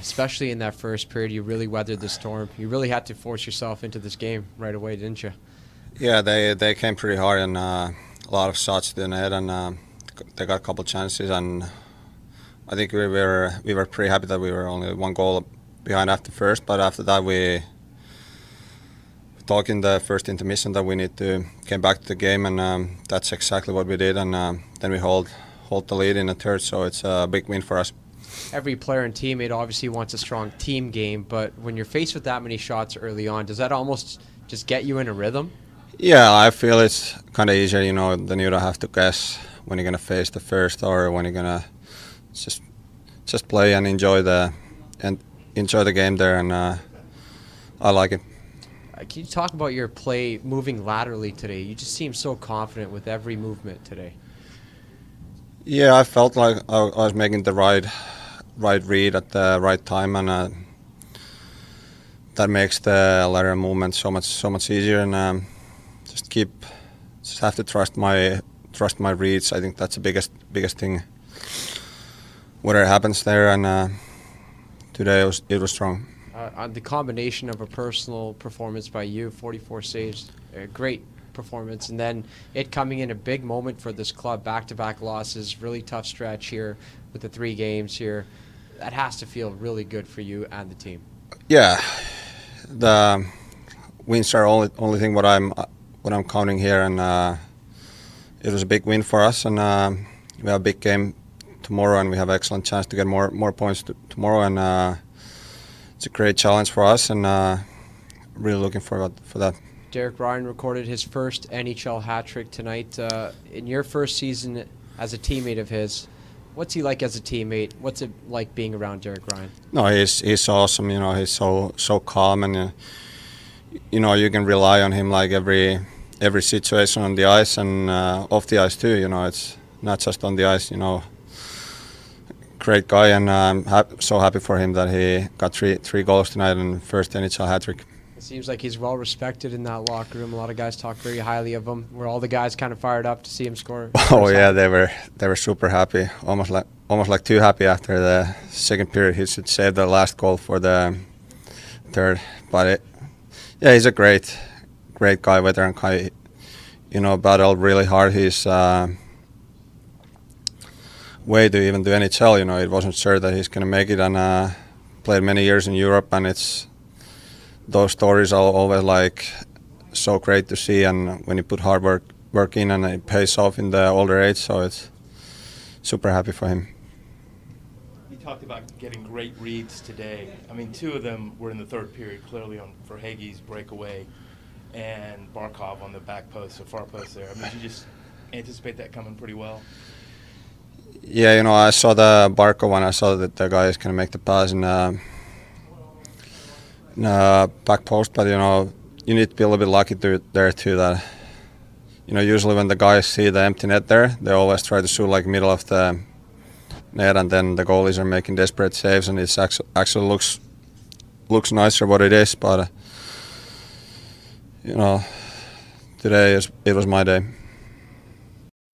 especially in that first period. You really weathered the storm. You really had to force yourself into this game right away, didn't you? Yeah, they they came pretty hard and uh, a lot of shots to the net, and uh, they got a couple chances. And I think we were we were pretty happy that we were only one goal behind after first. But after that, we talked in the first intermission that we need to came back to the game, and um, that's exactly what we did. And um, then we hold hold the lead in the third, so it's a big win for us. Every player and teammate obviously wants a strong team game, but when you're faced with that many shots early on, does that almost just get you in a rhythm? Yeah, I feel it's kind of easier, you know, than you don't have to guess when you're gonna face the first or when you're gonna just just play and enjoy the and enjoy the game there, and uh, I like it. Uh, can you talk about your play moving laterally today? You just seem so confident with every movement today. Yeah, I felt like I, I was making the right right read at the right time, and uh, that makes the lateral movement so much so much easier. And um, just keep just have to trust my trust my reads. I think that's the biggest biggest thing. Whatever happens there, and uh, today it was it was strong. Uh, the combination of a personal performance by you, 44 saves, a great performance, and then it coming in a big moment for this club, back-to-back losses, really tough stretch here with the three games here. That has to feel really good for you and the team. Yeah, the wins are only only thing what I'm what I'm counting here, and uh, it was a big win for us, and uh, we have a big game tomorrow, and we have excellent chance to get more more points to, tomorrow, and uh, it's a great challenge for us, and uh, really looking forward for that. Derek Ryan recorded his first NHL hat trick tonight. Uh, in your first season as a teammate of his, what's he like as a teammate? What's it like being around Derek Ryan? No, he's he's awesome. You know, he's so so calm, and uh, you know you can rely on him like every every situation on the ice and uh, off the ice too. You know, it's not just on the ice. You know, great guy, and I'm so happy for him that he got three three goals tonight and first NHL hat trick. It seems like he's well respected in that locker room. A lot of guys talk very highly of him. Were all the guys kind of fired up to see him score? Oh yeah, they were they were super happy. Almost like almost like too happy after the second period. He should save the last goal for the third. But it, yeah, he's a great great guy, veteran guy. You know, battled really hard. He's uh, way to even do NHL. You know, it wasn't sure that he's going to make it, and uh, played many years in Europe, and it's those stories are always like so great to see, and when you put hard work work in, and it pays off in the older age, so it's super happy for him. You talked about getting great reads today. I mean, two of them were in the third period, clearly on for Verhaeghe's breakaway, and Barkov on the back post, or far post there. I mean, you just anticipate that coming pretty well. Yeah, you know, I saw the barkov one. I saw that the guy is going to make the pass and uh, uh, back post, but you know, you need to be a little bit lucky to, there too. That you know, usually when the guys see the empty net there, they always try to shoot like middle of the net, and then the goalies are making desperate saves, and it actually, actually looks looks nicer what it is. But uh, you know, today is, it was my day.